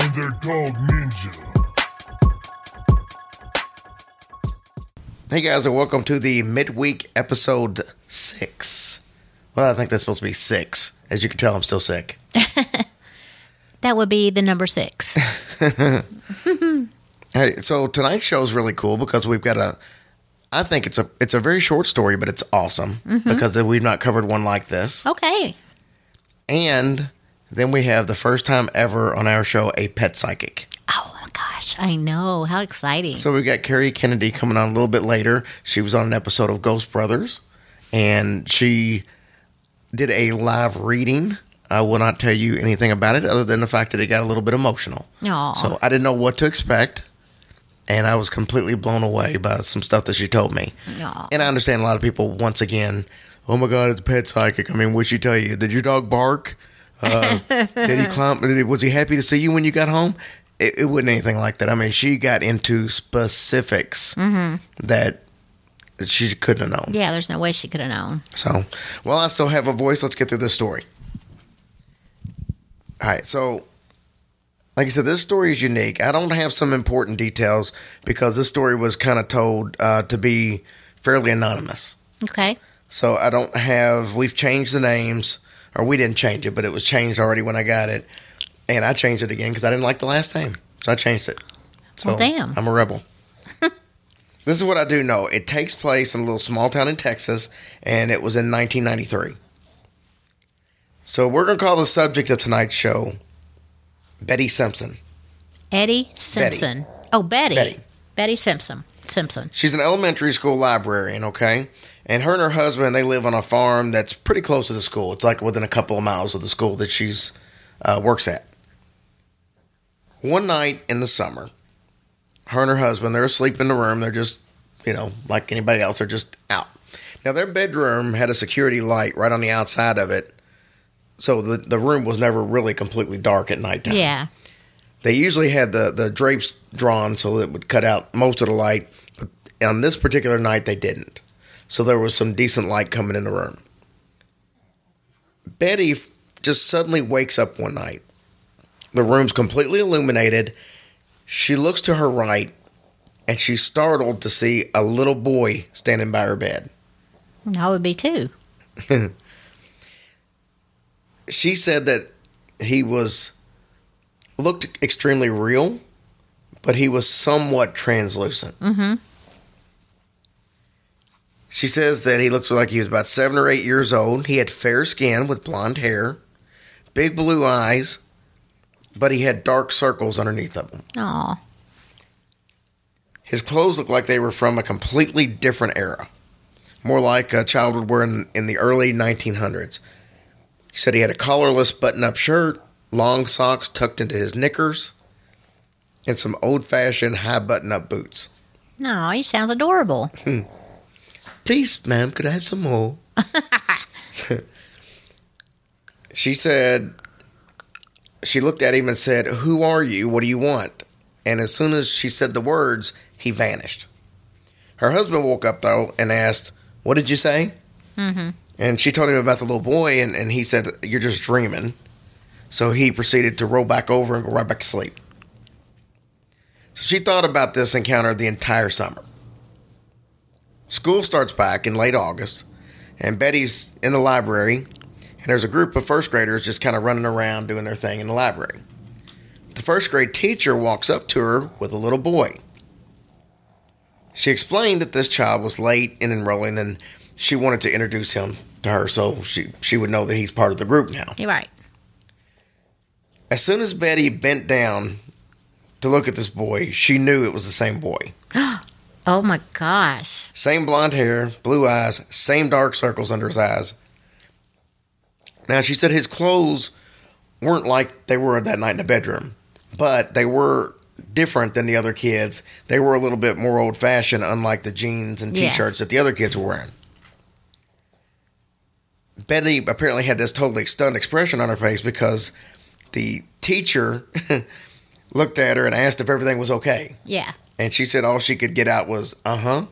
and their dog Ninja. Hey guys, and welcome to the midweek episode six. Well, I think that's supposed to be six. As you can tell, I'm still sick. That would be the number six. Hey, so tonight's show is really cool because we've got a. I think it's a it's a very short story, but it's awesome mm-hmm. because we've not covered one like this. Okay. And then we have the first time ever on our show a pet psychic. Oh my gosh, I know. How exciting. So we've got Carrie Kennedy coming on a little bit later. She was on an episode of Ghost Brothers, and she did a live reading. I will not tell you anything about it other than the fact that it got a little bit emotional. Aw. So I didn't know what to expect, and I was completely blown away by some stuff that she told me. Aw. And I understand a lot of people, once again, oh my God, it's a pet psychic. I mean, what'd she tell you? Did your dog bark? Uh, did he climb? Was he happy to see you when you got home? It, it wasn't anything like that. I mean, she got into specifics that she couldn't have known. yeah, there's no way she could have known. So, well, I still have a voice. Let's get through this story. All right. So, like I said, this story is unique. I don't have some important details because this story was kind of told uh, to be fairly anonymous. Okay. So, I don't have, we've changed the names, or we didn't change it, but it was changed already when I got it. And I changed it again because I didn't like the last name. So, I changed it. So, Well, damn. I'm a rebel. This is what I do know. It takes place in a little small town in Texas, and it was in 1993. So we're going to call the subject of tonight's show Betty Simpson. Eddie Simpson. Oh, Betty. Betty. Betty Simpson. Simpson. She's an elementary school librarian, okay? And her and her husband, they live on a farm that's pretty close to the school. It's like within a couple of miles of the school that she's uh, works at. One night in the summer, her and her husband, they're asleep in the room. They're just, you know, like anybody else, they're just out. Now, their bedroom had a security light right on the outside of it. So the, the room was never really completely dark at nighttime. Yeah. They usually had the, the drapes drawn so that it would cut out most of the light, but on this particular night they didn't. So there was some decent light coming in the room. Betty just suddenly wakes up one night. The room's completely illuminated. She looks to her right and she's startled to see a little boy standing by her bed. I would be too. She said that he was looked extremely real, but he was somewhat translucent. Mm-hmm. She says that he looks like he was about seven or eight years old. He had fair skin with blonde hair, big blue eyes, but he had dark circles underneath of them. Aw. His clothes looked like they were from a completely different era, more like a child would wear in, in the early 1900s. He said he had a collarless button up shirt, long socks tucked into his knickers, and some old fashioned high button up boots. No, he sounds adorable. Please, ma'am, could I have some more? she said, she looked at him and said, Who are you? What do you want? And as soon as she said the words, he vanished. Her husband woke up, though, and asked, What did you say? Mm-hmm. And she told him about the little boy, and, and he said, You're just dreaming. So he proceeded to roll back over and go right back to sleep. So she thought about this encounter the entire summer. School starts back in late August, and Betty's in the library, and there's a group of first graders just kind of running around doing their thing in the library. The first grade teacher walks up to her with a little boy. She explained that this child was late in enrolling and she wanted to introduce him to her so she, she would know that he's part of the group now. You're right. As soon as Betty bent down to look at this boy, she knew it was the same boy. Oh my gosh. Same blonde hair, blue eyes, same dark circles under his eyes. Now, she said his clothes weren't like they were that night in the bedroom, but they were different than the other kids. They were a little bit more old fashioned, unlike the jeans and t shirts that the other kids were wearing. Betty apparently had this totally stunned expression on her face because the teacher looked at her and asked if everything was okay. Yeah. And she said all she could get out was, uh huh.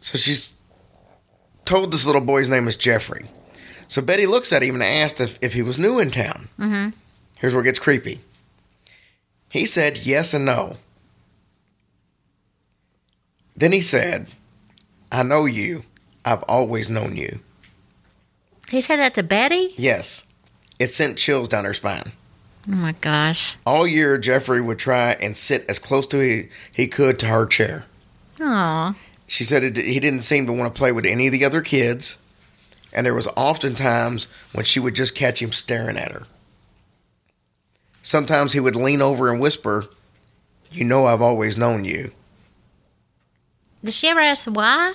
So she's told this little boy's name is Jeffrey. So Betty looks at him and asked if, if he was new in town. Mm-hmm. Here's where it gets creepy. He said yes and no. Then he said, I know you. I've always known you. He said that to Betty? Yes. It sent chills down her spine. Oh my gosh. All year, Jeffrey would try and sit as close to he, he could to her chair. Aw. She said it, he didn't seem to want to play with any of the other kids, and there was often times when she would just catch him staring at her. Sometimes he would lean over and whisper, "You know I've always known you." Did she ever ask why?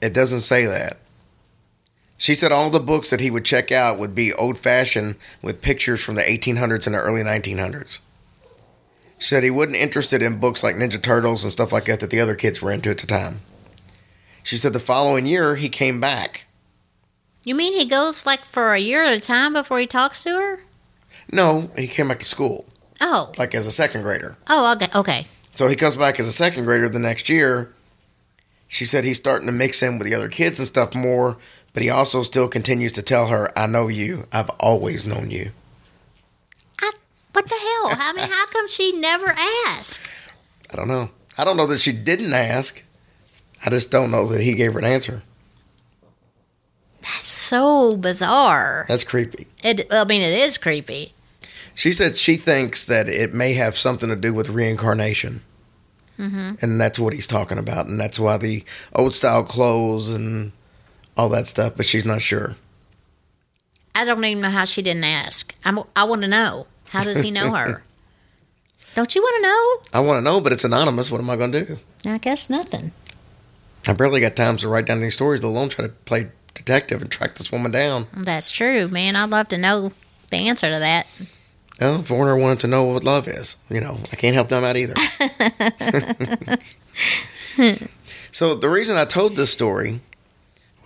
It doesn't say that. She said all the books that he would check out would be old-fashioned with pictures from the 1800s and the early 1900s. She said he wasn't interested in books like Ninja Turtles and stuff like that that the other kids were into at the time. She said the following year he came back You mean he goes like for a year at a time before he talks to her? No, he came back to school, Oh. like as a second grader. Oh, okay. Okay. So he comes back as a second grader the next year. She said he's starting to mix in with the other kids and stuff more, but he also still continues to tell her, I know you. I've always known you. I, what the hell? I mean, how come she never asked? I don't know. I don't know that she didn't ask. I just don't know that he gave her an answer. That's so bizarre. That's creepy. It. I mean, it is creepy. She said she thinks that it may have something to do with reincarnation. Mm-hmm. And that's what he's talking about. And that's why the old style clothes and all that stuff, but she's not sure. I don't even know how she didn't ask. I'm, I want to know. How does he know her? don't you want to know? I want to know, but it's anonymous. What am I going to do? I guess nothing. I barely got time to write down any stories, let alone try to play detective and track this woman down. That's true, man. I'd love to know the answer to that. Oh, Foreigner wanted to know what love is, you know, I can't help them out either. so the reason I told this story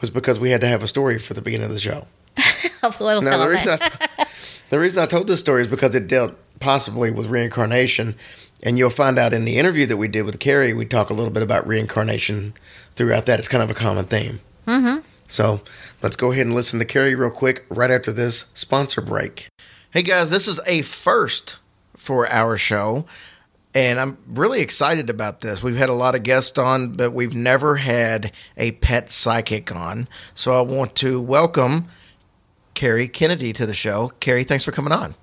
was because we had to have a story for the beginning of the show. well, Now the reason I, the reason I told this story is because it dealt possibly with reincarnation, and you'll find out in the interview that we did with Carrie, we talk a little bit about reincarnation throughout that. It's kind of a common theme. Mm-hmm. So let's go ahead and listen to Carrie real quick right after this sponsor break. Hey guys, this is a first for our show. And I'm really excited about this. We've had a lot of guests on, but we've never had a pet psychic on. So I want to welcome Carrie Kennedy to the show. Carrie, thanks for coming on.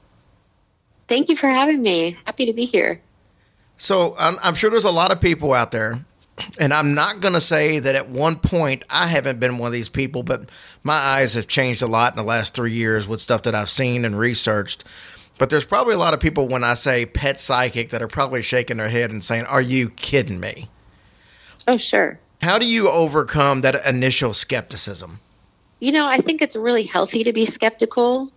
Thank you for having me. Happy to be here. So I'm, I'm sure there's a lot of people out there, and I'm not going to say that at one point I haven't been one of these people, but my eyes have changed a lot in the last three years with stuff that I've seen and researched. But there's probably a lot of people when I say pet psychic that are probably shaking their head and saying, Are you kidding me? Oh, sure. How do you overcome that initial skepticism? You know, I think it's really healthy to be skeptical.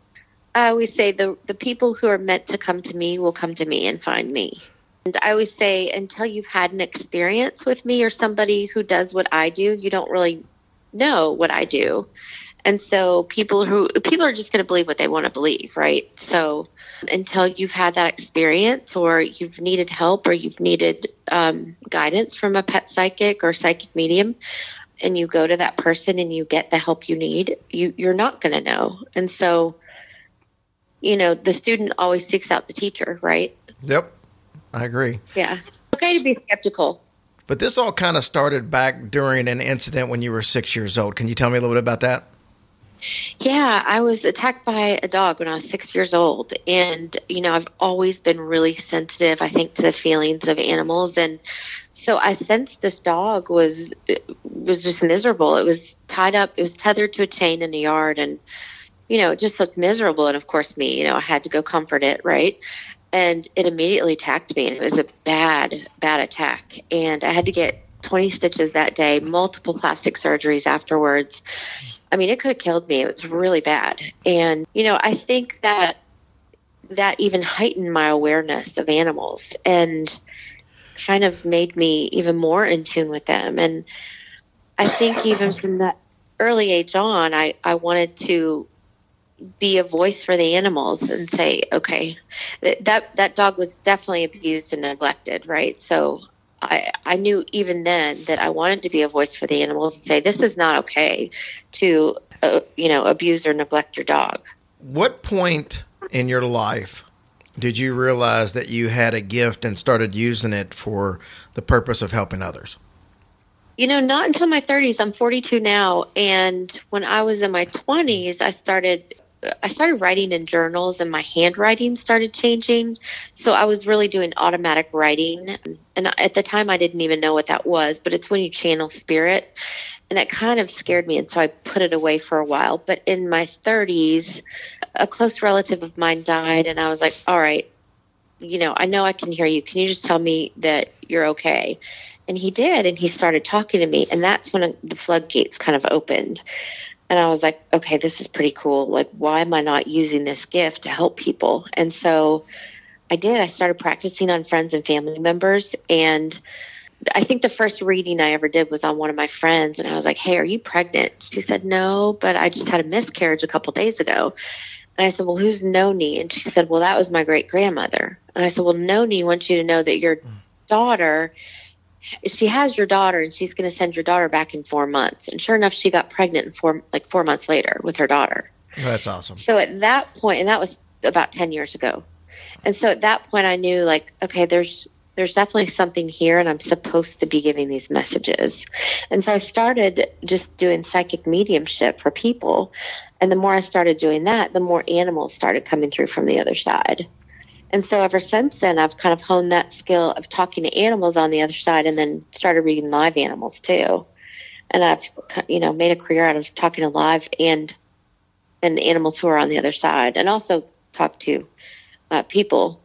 I always say the the people who are meant to come to me will come to me and find me. And I always say until you've had an experience with me or somebody who does what I do, you don't really know what I do. And so people who people are just going to believe what they want to believe, right? So until you've had that experience or you've needed help or you've needed um, guidance from a pet psychic or psychic medium and you go to that person and you get the help you need you you're not going to know and so you know the student always seeks out the teacher right Yep, I agree. yeah okay to be skeptical But this all kind of started back during an incident when you were six years old. Can you tell me a little bit about that? Yeah, I was attacked by a dog when I was six years old. And, you know, I've always been really sensitive, I think, to the feelings of animals. And so I sensed this dog was was just miserable. It was tied up, it was tethered to a chain in the yard. And you know, it just looked miserable. And of course, me, you know, I had to go comfort it, right? And it immediately attacked me, and it was a bad, bad attack. And I had to get 20 stitches that day, multiple plastic surgeries afterwards. I mean, it could have killed me. It was really bad. And, you know, I think that that even heightened my awareness of animals and kind of made me even more in tune with them. And I think even from that early age on, I, I wanted to be a voice for the animals and say, okay, that, that, that dog was definitely abused and neglected, right? So I, I knew even then that I wanted to be a voice for the animals and say, this is not okay to, uh, you know, abuse or neglect your dog. What point in your life did you realize that you had a gift and started using it for the purpose of helping others? You know, not until my 30s. I'm 42 now, and when I was in my 20s, I started I started writing in journals and my handwriting started changing. So I was really doing automatic writing. And at the time, I didn't even know what that was, but it's when you channel spirit. And that kind of scared me. And so I put it away for a while. But in my 30s, a close relative of mine died. And I was like, all right, you know, I know I can hear you. Can you just tell me that you're okay? And he did. And he started talking to me. And that's when the floodgates kind of opened. And I was like, okay, this is pretty cool. Like, why am I not using this gift to help people? And so I did. I started practicing on friends and family members. And I think the first reading I ever did was on one of my friends. And I was like, hey, are you pregnant? She said, no, but I just had a miscarriage a couple days ago. And I said, well, who's Noni? And she said, well, that was my great grandmother. And I said, well, Noni wants you to know that your daughter she has your daughter and she's going to send your daughter back in four months. And sure enough, she got pregnant in four, like four months later with her daughter. That's awesome. So at that point, and that was about 10 years ago. And so at that point, I knew like, okay, there's, there's definitely something here and I'm supposed to be giving these messages. And so I started just doing psychic mediumship for people. And the more I started doing that, the more animals started coming through from the other side. And so ever since then, I've kind of honed that skill of talking to animals on the other side and then started reading live animals too. And I've, you know, made a career out of talking to live and, and animals who are on the other side and also talk to uh, people,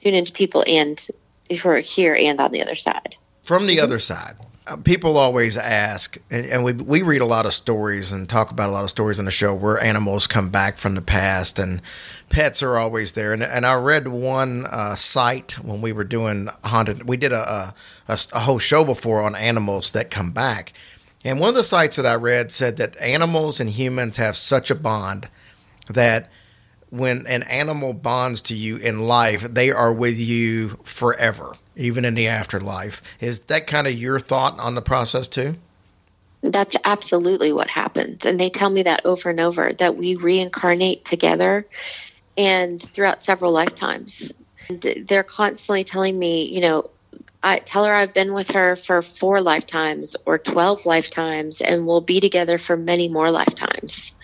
tune into people and who are here and on the other side. From the other side, people always ask, and, and, we we read a lot of stories and talk about a lot of stories on the show where animals come back from the past, and pets are always there. And, and I read one uh, site when we were doing haunted. We did a, a, a whole show before on animals that come back, and one of the sites that I read said that animals and humans have such a bond that when an animal bonds to you in life, they are with you forever even in the afterlife. Is that kind of your thought on the process too? That's absolutely what happens. And they tell me that over and over that we reincarnate together and throughout several lifetimes. And they're constantly telling me, you know, I tell her I've been with her for four lifetimes or 12 lifetimes and we'll be together for many more lifetimes.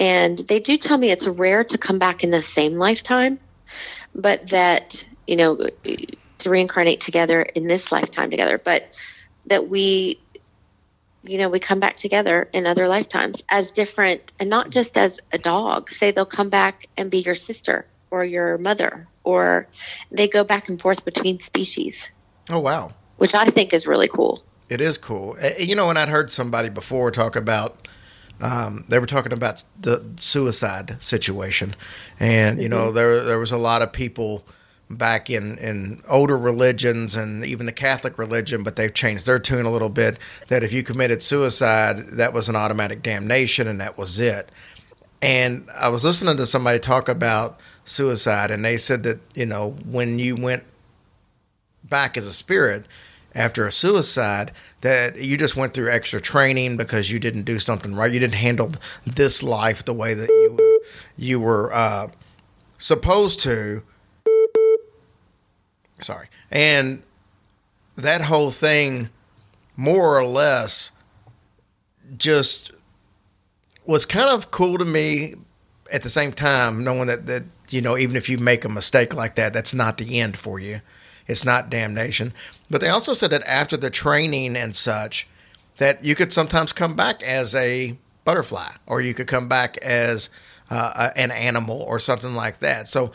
And they do tell me it's rare to come back in the same lifetime, but that, you know, to reincarnate together in this lifetime together, but that we, you know, we come back together in other lifetimes as different and not just as a dog. Say they'll come back and be your sister or your mother, or they go back and forth between species. Oh, wow. Which I think is really cool. It is cool. Eh, you know, and I'd heard somebody before talk about um, they were talking about the suicide situation, and you know mm-hmm. there there was a lot of people back in, in older religions and even the Catholic religion, but they've changed their tune a little bit. That if you committed suicide, that was an automatic damnation and that was it. And I was listening to somebody talk about suicide, and they said that, you know, when you went back as a spirit after a suicide, that you just went through extra training because you didn't do something right. You didn't handle this life the way that you, you were uh, supposed to Sorry. And that whole thing, more or less, just was kind of cool to me at the same time, knowing that, that, you know, even if you make a mistake like that, that's not the end for you. It's not damnation. But they also said that after the training and such, that you could sometimes come back as a butterfly, or you could come back as uh, an animal or something like that. So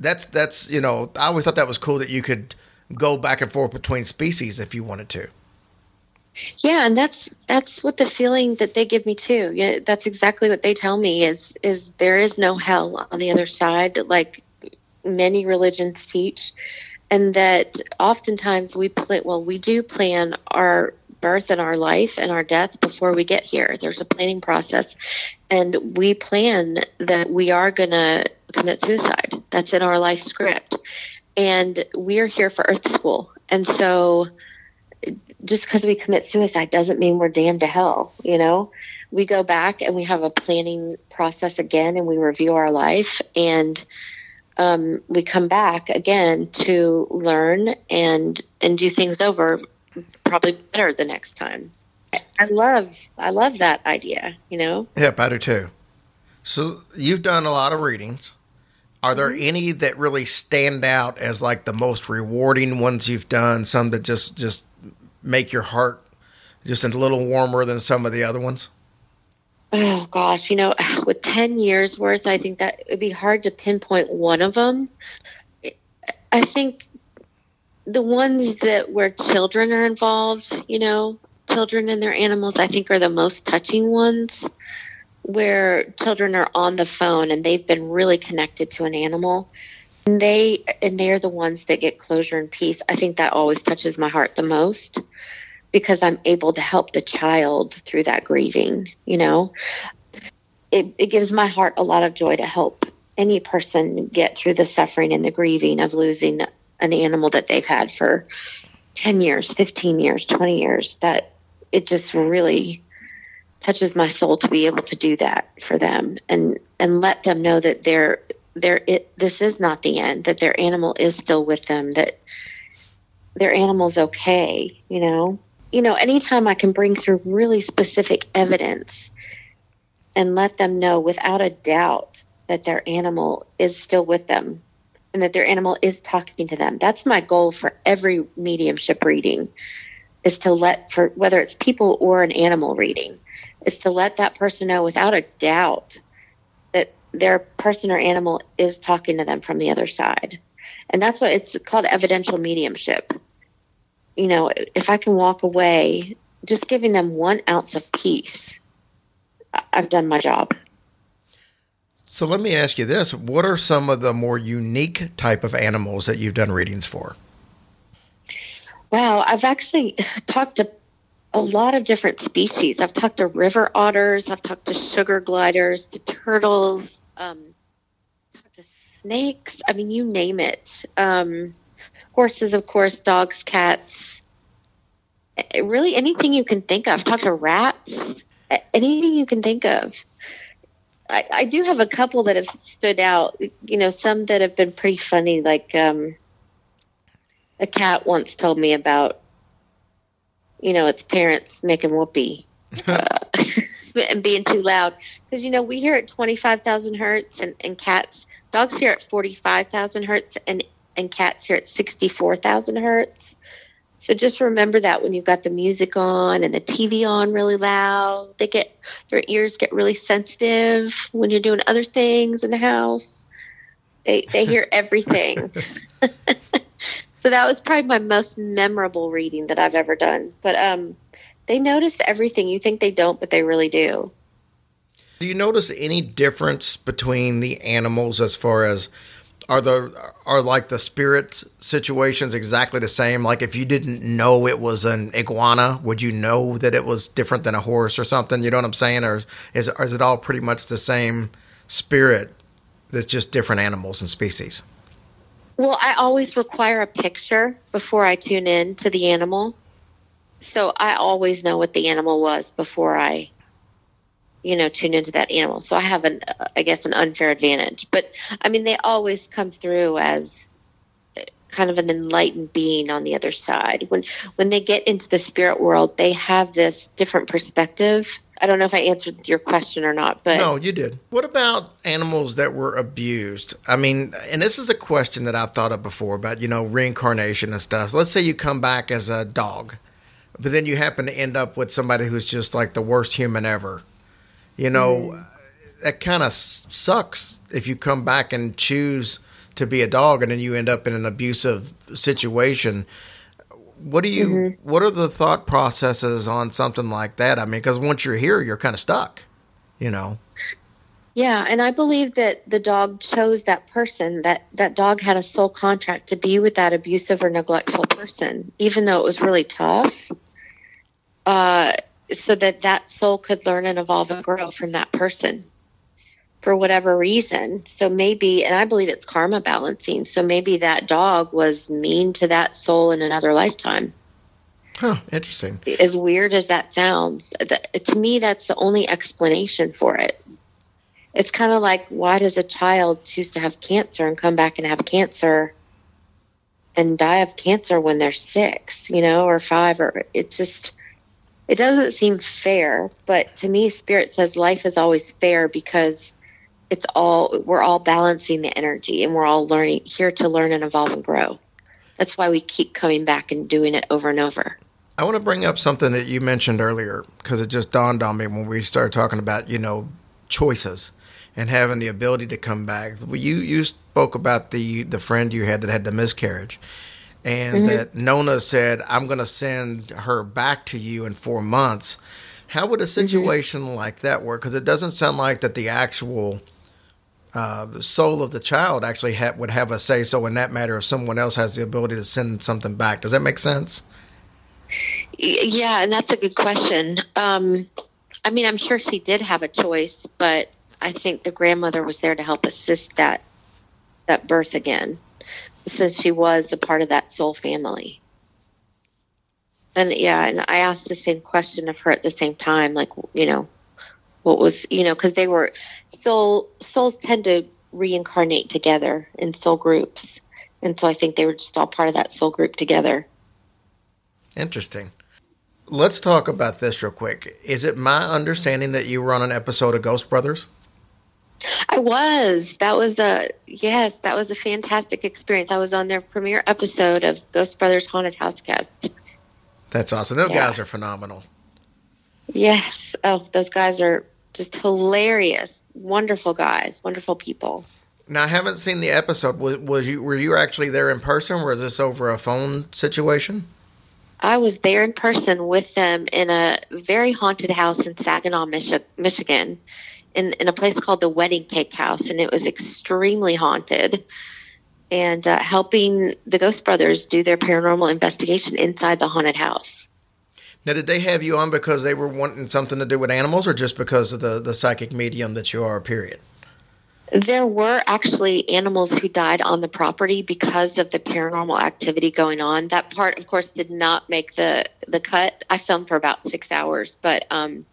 that's that's you know I always thought that was cool that you could go back and forth between species if you wanted to. Yeah, and that's that's what the feeling that they give me too. Yeah, that's exactly what they tell me is is there is no hell on the other side, like many religions teach, and that oftentimes we play. Well, we do plan our birth and our life and our death before we get here. There's a planning process, and we plan that we are going to commit suicide. That's in our life script, and we are here for Earth School, and so just because we commit suicide doesn't mean we're damned to hell, you know? We go back and we have a planning process again and we review our life and um, we come back again to learn and and do things over probably better the next time. I love I love that idea, you know? Yep, I do too. So you've done a lot of readings. Are there mm-hmm. any that really stand out as like the most rewarding ones you've done? Some that just just make your heart just a little warmer than some of the other ones? Oh gosh, you know, with 10 years worth, I think that it'd be hard to pinpoint one of them. I think the ones that where children are involved, you know, children and their animals, I think are the most touching ones where children are on the phone and they've been really connected to an animal. And they and they're the ones that get closure and peace. I think that always touches my heart the most because I'm able to help the child through that grieving, you know. It, it gives my heart a lot of joy to help any person get through the suffering and the grieving of losing an animal that they've had for 10 years, 15 years, 20 years. That it just really touches my soul to be able to do that for them and and let them know that they're they're it this is not the end, that their animal is still with them, that their animal's okay, you know you know, anytime I can bring through really specific evidence and let them know without a doubt that their animal is still with them and that their animal is talking to them. That's my goal for every mediumship reading is to let for whether it's people or an animal reading is to let that person know without a doubt that their person or animal is talking to them from the other side. And that's what it's called evidential mediumship you know, if I can walk away just giving them one ounce of peace, I've done my job. So let me ask you this: What are some of the more unique type of animals that you've done readings for? Wow, I've actually talked to a lot of different species. I've talked to river otters, I've talked to sugar gliders, to turtles, um, talked to snakes. I mean, you name it. Um, horses, of course, dogs, cats. Eh, Really, anything you can think of. I've talked to rats. Anything you can think of. I, I do have a couple that have stood out. You know, some that have been pretty funny. Like um, a cat once told me about, you know, its parents making whoopee uh, and being too loud. Because you know, we hear at twenty five thousand hertz, and, and cats, dogs hear at forty five thousand hertz, and and cats hear at 64,000 hertz. So just remember that when you've got the music on and the TV on really loud, they get their ears get really sensitive when you're doing other things in the house. They they hear everything. so that was probably my most memorable reading that I've ever done. But um they notice everything. You think they don't, but they really do. Do you notice any difference between the animals as far as are the are like the spirits situations exactly the same? Like if you didn't know it was an iguana, would you know that it was different than a horse or something? You know what I'm saying? Or is or is it all pretty much the same spirit that's just different animals and species? Well, I always require a picture before I tune in to the animal. So I always know what the animal was before I, you know, tune into that animal. So I have an, I guess, an unfair advantage. But I mean, they always come through as kind of an enlightened being on the other side. When when they get into the spirit world, they have this different perspective. I don't know if I answered your question or not, but No, you did. What about animals that were abused? I mean, and this is a question that I've thought of before about, you know, reincarnation and stuff. Let's say you come back as a dog, but then you happen to end up with somebody who's just like the worst human ever. You know, that kind of sucks if you come back and choose to be a dog and then you end up in an abusive situation. What do you? What are the thought processes on something like that? I mean, because once you're here, you're kind of stuck. You know. Yeah, and I believe that the dog chose that person. That that dog had a soul contract to be with that abusive or neglectful person, even though it was really tough. Uh, so that that soul could learn and evolve and grow from that person for whatever reason. So maybe, and I believe it's karma balancing. So maybe that dog was mean to that soul in another lifetime. Huh. Interesting. As weird as that sounds, that, to me, that's the only explanation for it. It's kind of like why does a child choose to have cancer and come back and have cancer and die of cancer when they're six, you know, or five, or it just it doesn't seem fair. But to me, spirit says life is always fair because it's all we're all balancing the energy and we're all learning here to learn and evolve and grow. That's why we keep coming back and doing it over and over. I want to bring up something that you mentioned earlier because it just dawned on me when we started talking about you know choices and having the ability to come back. You you spoke about the the friend you had that had the miscarriage, and that Nona said, "I'm going to send her back to you in four months." How would a situation like that work? Because it doesn't sound like that the actual uh, soul of the child actually ha- would have a say so in that matter if someone else has the ability to send something back. Does that make sense? Yeah, and that's a good question. Um, I mean, I'm sure she did have a choice, but I think the grandmother was there to help assist that that birth again, since she was a part of that soul family. And yeah, and I asked the same question of her at the same time, like you know, what was you know, because they were soul souls tend to reincarnate together in soul groups, and so I think they were just all part of that soul group together. Interesting. Let's talk about this real quick. Is it my understanding that you were on an episode of Ghost Brothers? I was. That was a yes. That was a fantastic experience. I was on their premiere episode of Ghost Brothers Haunted Houseguests. That's awesome. Those Yeah. guys are phenomenal. Yes. Oh, those guys are just hilarious. Wonderful guys. Wonderful people. Now I haven't seen the episode. Was, was you were you actually there in person? Or was this over a phone situation? I was there in person with them in a very haunted house in Saginaw, Michi- Michigan, in, in a place called the Wedding Cake House, and it was extremely haunted. And uh, helping the Ghost Brothers do their paranormal investigation inside the haunted house. Now, did they have you on because they were wanting something to do with animals, or just because of the the psychic medium that you are? Period. There were actually animals who died on the property because of the paranormal activity going on. That part, of course, did not make the the cut. I filmed for about six hours, but um,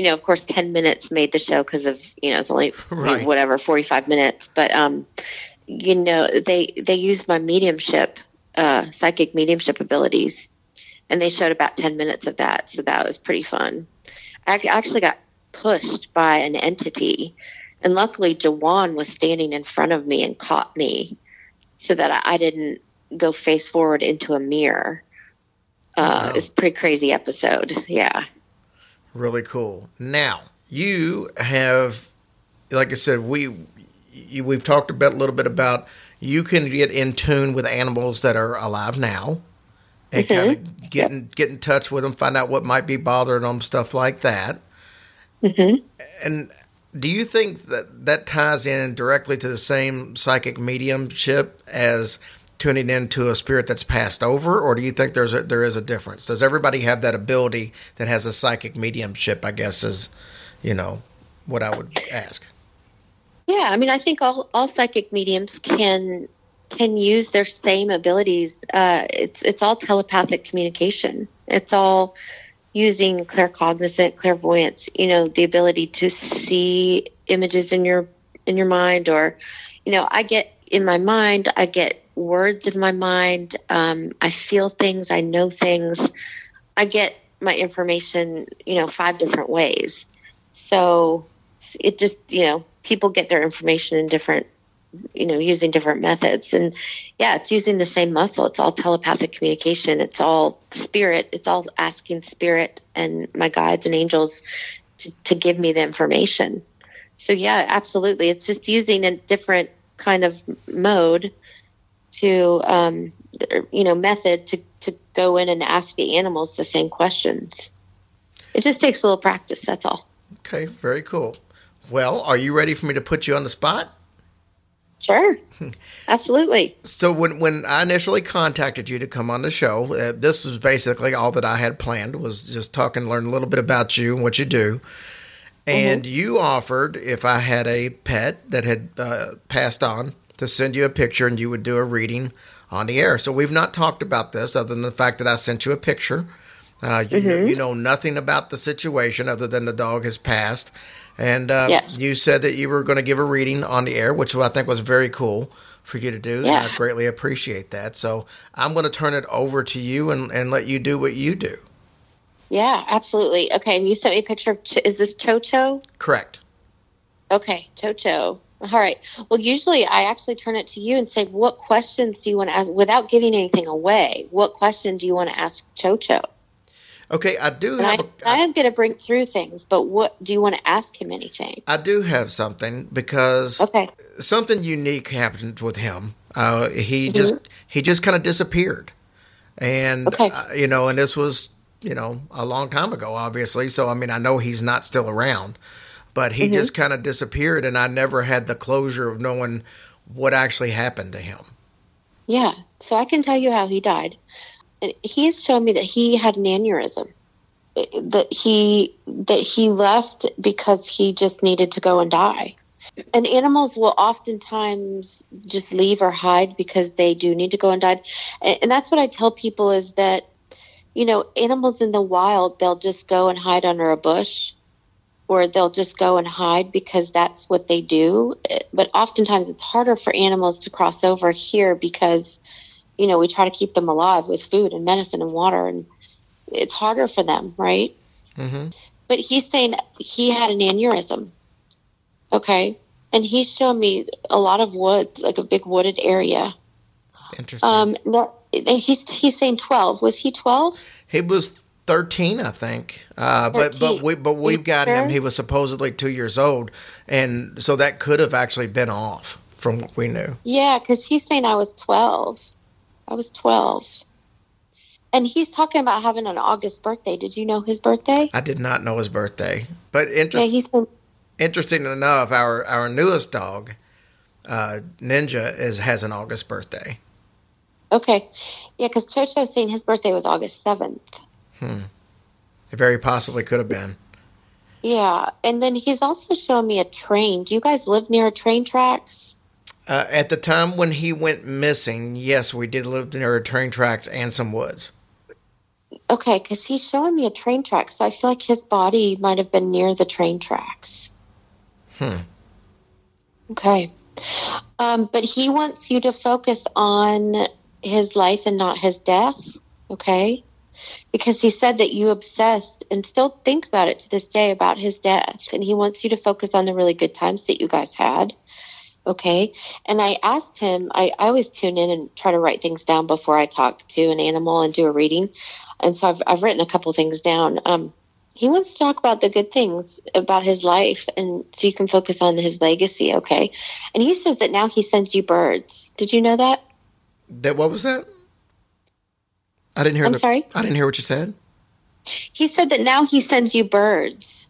you know, of course, ten minutes made the show because of you know it's only Right. whatever forty five minutes. But um, you know, they they used my mediumship, uh, psychic mediumship abilities, and they showed about ten minutes of that. So that was pretty fun. I actually got pushed by an entity and luckily, Juwan was standing in front of me and caught me so that I, I didn't go face forward into a mirror. Uh, Wow. It's a pretty crazy episode. Yeah. Really cool. Now you have, like I said, we you, we've talked about a little bit about you can get in tune with animals that are alive now, and mm-hmm. kind of get in, get in touch with them, find out what might be bothering them, stuff like that. Mm-hmm. And do you think that that ties in directly to the same psychic mediumship as tuning into a spirit that's passed over, or do you think there's a, there is a difference? Does everybody have that ability that has a psychic mediumship? I guess is, you know, what I would ask. Yeah, I mean, I think all, all psychic mediums can can use their same abilities. Uh, it's it's all telepathic communication. It's all using claircognizant, clairvoyance. You know, the ability to see images in your in your mind, or you know, I get in my mind, I get words in my mind. Um, I feel things. I know things. I get my information. You know, five different ways. So it just you know people get their information in different you know using different methods and yeah it's using the same muscle it's all telepathic communication it's all spirit it's all asking spirit and my guides and angels to, to give me the information. So yeah, absolutely. It's just using a different kind of mode to, um, you know, method to, to go in and ask the animals the same questions. It just takes a little practice. That's all. Okay, very cool. Well, are you ready for me to put you on the spot? Sure. Absolutely. So when when I initially contacted you to come on the show, uh, this was basically all that I had planned was just talking, learn a little bit about you and what you do. And you offered if I had a pet that had uh, passed on to send you a picture and you would do a reading on the air. So we've not talked about this other than the fact that I sent you a picture. Uh, you, know, you know nothing about the situation other than the dog has passed. And uh, Yes. you said that you were going to give a reading on the air, which I think was very cool for you to do. and Yeah. I greatly appreciate that. So I'm going to turn it over to you and, and let you do what you do. Yeah, absolutely. Okay. And you sent me a picture of, Ch- is this Chocho? Correct. Okay, Chocho. All right. Well, usually I actually turn it to you and say, what questions do you want to ask without giving anything away? What question do you want to ask Chocho? Okay, I do And I, have a, I am going to bring through things, but what do you want to ask him anything? I do have something because Okay. something unique happened with him. Uh, he just he just kind of disappeared, and Okay. uh, you know, and this was you know a long time ago, obviously. So I mean, I know he's not still around, but he just mm-hmm. kind of disappeared, and I never had the closure of knowing what actually happened to him. Yeah. So I can tell you how he died. He has shown me that he had an aneurysm. Eh, that he that he left because he just needed to go and die. And animals will oftentimes just leave or hide because they do need to go and die. And and that's what I tell people is that, you know, animals in the wild, they'll just go and hide under a bush or they'll just go and hide because that's what they do. But oftentimes it's harder for animals to cross over here because, you know, we try to keep them alive with food and medicine and water, and it's harder for them, right? hmm But he's saying he had an aneurysm. Okay. And he's showing me a lot of woods, like a big wooded area. Interesting. Um, no, he's he's saying twelve. Was he twelve? he was thirteen, I think. Uh, but but we but we've got him. He was supposedly two years old, and so that could have actually been off from what we knew. Yeah, because he's saying I was 12. I was 12. And he's talking about having an August birthday. Did you know his birthday? I did not know his birthday, but Yeah, been, interesting enough, our our newest dog, uh, Ninja, is has an August birthday. okay. Yeah, because Chocho's saying his birthday was August 7th. It very possibly could have been. Yeah, and then he's also showing me a train. Do you guys live near train tracks? Uh, at the time when he went missing, yes, we did live near train tracks and some woods. Okay, because he's showing me a train track, so I feel like his body might have been near the train tracks. Hmm. Okay. Um, but he wants you to focus on his life and not his death. Okay. Because he said that you obsessed and still think about it to this day about his death. And he wants you to focus on the really good times that you guys had. Okay. And I asked him, I, I always tune in and try to write things down before I talk to an animal and do a reading. And so I've, I've written a couple things down. Um, he wants to talk about the good things about his life and so you can focus on his legacy. Okay. And he says that now he sends you birds. Did you know that? That what was that? I didn't hear. I'm the, sorry? I didn't hear what you said. He said that now he sends you birds.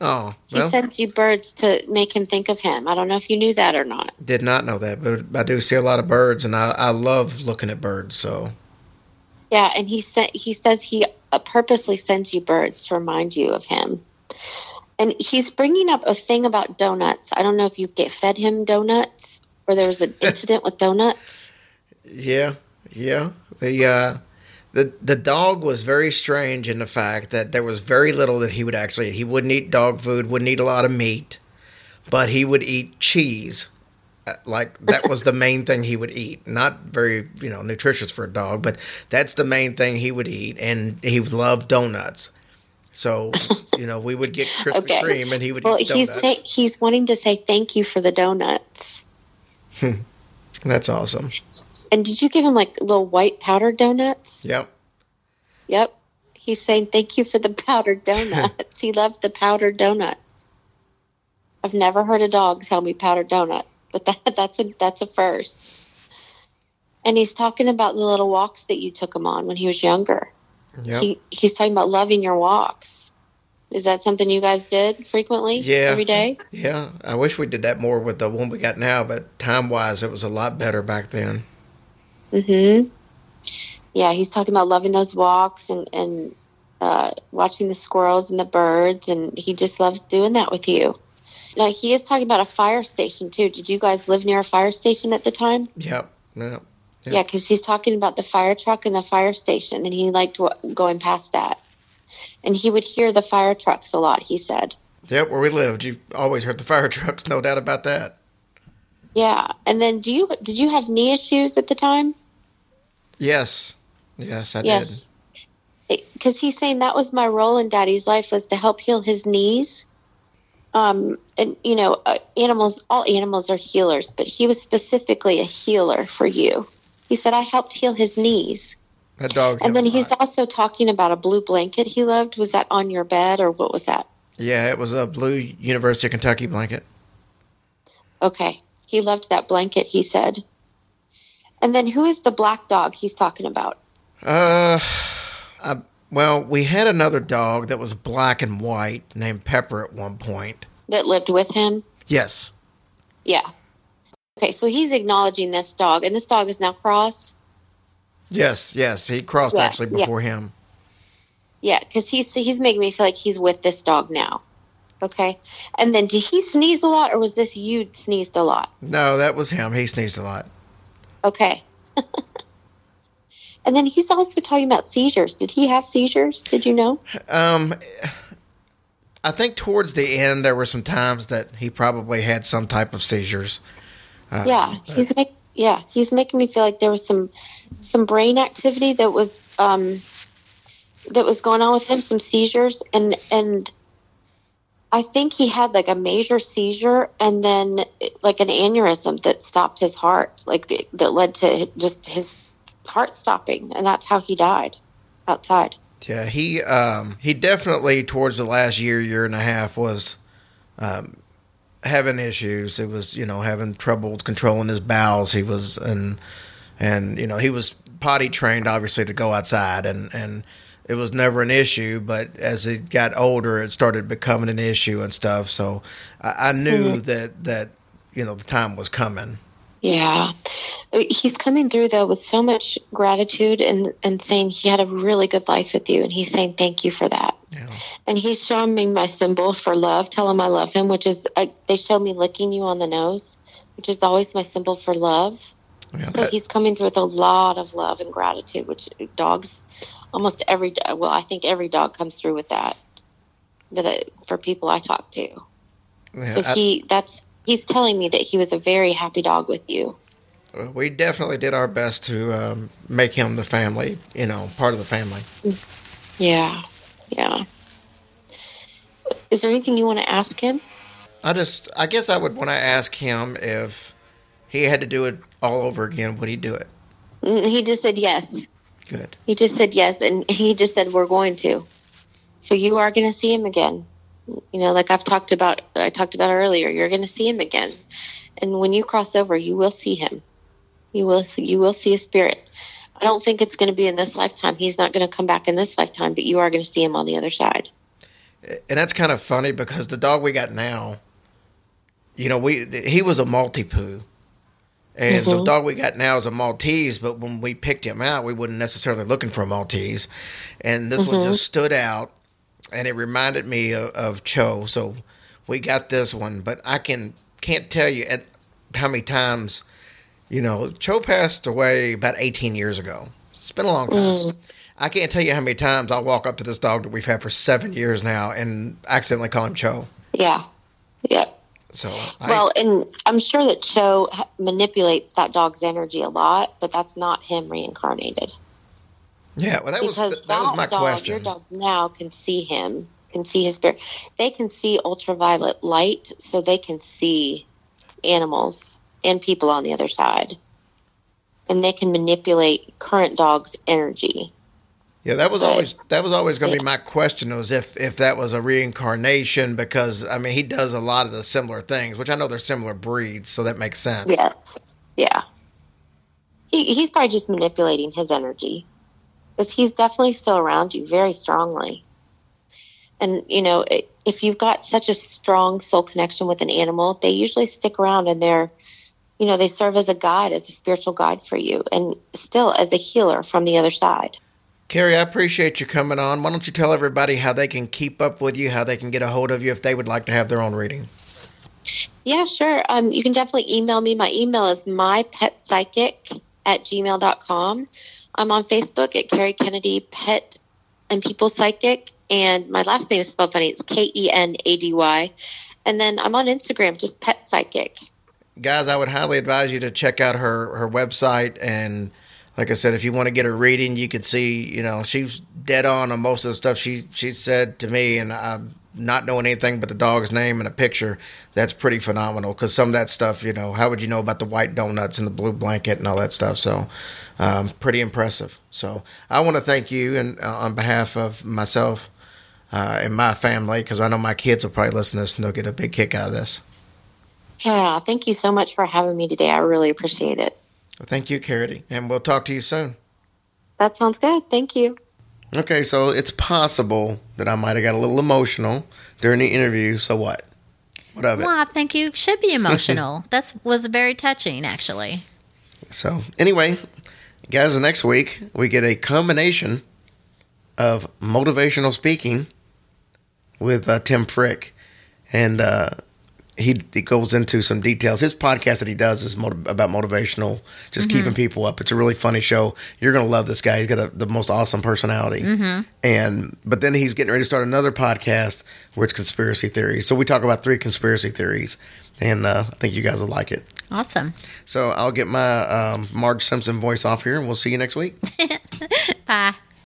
Oh He sends you birds to make him think of him. I don't know if you knew that or not. did not know that, but I do see a lot of birds, and I, I love looking at birds. So Yeah, and he said he says he uh, purposely sends you birds to remind you of him. And he's bringing up a thing about donuts. I don't know if you get fed him donuts or there was an incident with donuts. yeah, yeah. The uh, the the dog was very strange in the fact that there was very little that he would actually eat. He wouldn't eat dog food, wouldn't eat a lot of meat, but he would eat cheese. Uh, Like that was the main thing he would eat. Not very, you know, nutritious for a dog, but that's the main thing he would eat, and he loved donuts. So, you know, we would get Krispy Okay. Kreme, and he would Well, eat he's donuts. say, he's wanting to say thank you for the donuts. That's awesome. And did you give him like little white powdered donuts? Yep. Yep. He's saying thank you for the powdered donuts. he loved the powdered donuts. I've never heard a dog tell me powdered donut, but that that's a that's a first. And he's talking about the little walks that you took him on when he was younger. Yep. He he's talking about loving your walks. Is that something you guys did frequently? Yeah. Every day? Yeah, I wish we did that more with the one we got now, but time wise, it was a lot better back then. Mm-hmm. Yeah, he's talking about loving those walks and, and uh, watching the squirrels and the birds, and he just loves doing that with you. Now, he is talking about a fire station, too. Did you guys live near a fire station at the time? Yep. Yep. Yep. Yeah, because he's talking about the fire truck and the fire station, and he liked wa- going past that. And he would hear the fire trucks a lot, he said. Yep. Where we lived, you always heard the fire trucks. No doubt about that. Yeah. And then do you did you have knee issues at the time? Yes. Yes, I Yes. Because he's saying that was my role in Daddy's life was to help heal his knees. Um, and you know, uh, animals, all animals are healers, but he was specifically a healer for you. He said I helped heal his knees, did. That dog. and then he's also talking about a blue blanket he loved. Was that on your bed or what was that? Yeah, it was a blue University of Kentucky blanket. Okay, he loved that blanket. He said. And then who is the black dog he's talking about? Uh, I, well, we had another dog that was black and white named Pepper at one point. That lived with him? Yes. Yeah. Okay, so he's acknowledging this dog, and this dog is now crossed. Yes, yes. He crossed Yeah, actually yeah. before him. Yeah, because he's he's making me feel like he's with this dog now. Okay, and then did he sneeze a lot, or was this you sneezed a lot? No, that was him. He sneezed a lot. Okay. and then he's also talking about seizures. Did he have seizures? Did you know? Um, I think towards the end there were some times that he probably had some type of seizures. Uh, yeah, he's make, yeah he's making me feel like there was some some brain activity that was um that was going on with him, some seizures, and and I think he had like a major seizure and then like an aneurysm that stopped his heart, like th- that led to just his heart stopping, and that's how he died outside. Yeah, he um, he definitely towards the last year, year and a half was um, having issues. It was you know having trouble controlling his bowels. He was and and you know he was potty trained obviously to go outside and and it was never an issue. But as he got older, it started becoming an issue and stuff. So I, I knew mm-hmm. that that you know the time was coming. Yeah. He's coming through though with so much gratitude and, and saying he had a really good life with you and he's saying thank you for that. Yeah. And he's showing me my symbol for love, tell him I love him, which is I, they show me licking you on the nose, which is always my symbol for love. Oh, yeah, So that- he's coming through with a lot of love and gratitude, which dogs, almost every well, I think every dog comes through with that. That I, for people I talk to, yeah, so I- he that's he's telling me that he was a very happy dog with you. we definitely did our best to um, make him the family, you know, part of the family. Yeah, yeah. Is there anything you want to ask him? I just, I guess I would want to ask him if he had to do it all over again, would he do it? Mm, He just said yes. Good. He just said yes, and he just said we're going to. So you are going to see him again. You know, like I've talked about, I talked about earlier. You're going to see him again, and when you cross over, you will see him. You will, you will see a spirit. I don't think it's going to be in this lifetime. He's not going to come back in this lifetime, but you are going to see him on the other side. And that's kind of funny because the dog we got now, you know, we he was a Maltipoo, and the mm-hmm. dog we got now is a Maltese. But when we picked him out, we wasn't necessarily looking for a Maltese, and this one mm-hmm. just stood out, and it reminded me of, of Cho. So we got this one, but I can can't tell you at how many times, you know, Cho passed away about eighteen years ago. It's been a long time. Mm. I can't tell you how many times I'll walk up to this dog that we've had for seven years now and accidentally call him Cho. Yeah, yeah. So I, Well, and I'm sure that Cho manipulates that dog's energy a lot, but that's not him reincarnated. Yeah, well, that was because that, was my dog, question. Your dog now can see him, can see his spirit. They can see ultraviolet light, so they can see animals and people on the other side, and they can manipulate current dog's energy. Yeah, that was But- always that was always going to be my question was if if that was a reincarnation because I mean he does a lot of the similar things, which I know they're similar breeds, so that makes sense. Yes. Yeah. He, he's probably just manipulating his energy. Because he's definitely still around you very strongly. And, you know, if you've got such a strong soul connection with an animal, they usually stick around and they're, you know, they serve as a guide, as a spiritual guide for you, and still as a healer from the other side. Carrie, I appreciate you coming on. Why don't you tell everybody how they can keep up with you, how they can get a hold of you if they would like to have their own reading? Yeah, sure. Um, you can definitely email me. My email is mypetpsychic at gmail.com. I'm on Facebook at Carrie Kenady Pet and People Psychic. And my last name is spelled funny. It's K E N A D Y. And then I'm on Instagram, just Pet Psychic. Guys, I would highly advise you to check out her her website and like I said, if you want to get a reading, you could see, you know, she's dead on on most of the stuff she she said to me, and I'm not knowing anything but the dog's name and a picture. That's pretty phenomenal because some of that stuff, you know, how would you know about the white donuts and the blue blanket and all that stuff? So, um, pretty impressive. So, I want to thank you and uh, on behalf of myself uh, and my family because I know my kids will probably listen to this and they'll get a big kick out of this. Yeah, thank you so much for having me today. I really appreciate it. Well, thank you, Carity, and we'll talk to you soon. That sounds good. Thank you. Okay, so it's possible that I might have got a little emotional during the interview. So what? What of it? Well, I think you should be emotional. That was very touching, actually. So anyway, guys, next week we get a combination of motivational speaking with uh, Tim Frick, and uh, he, he goes into some details. His podcast that he does is motiv- about motivational, just keeping people up. It's a really funny show. You're gonna love this guy. He's got a, the most awesome personality, and but then he's getting ready to start another podcast where it's conspiracy theories. So we talk about three conspiracy theories, and uh, I think you guys will like it. Awesome. So I'll get my um, Marge Simpson voice off here, and we'll see you next week. Bye.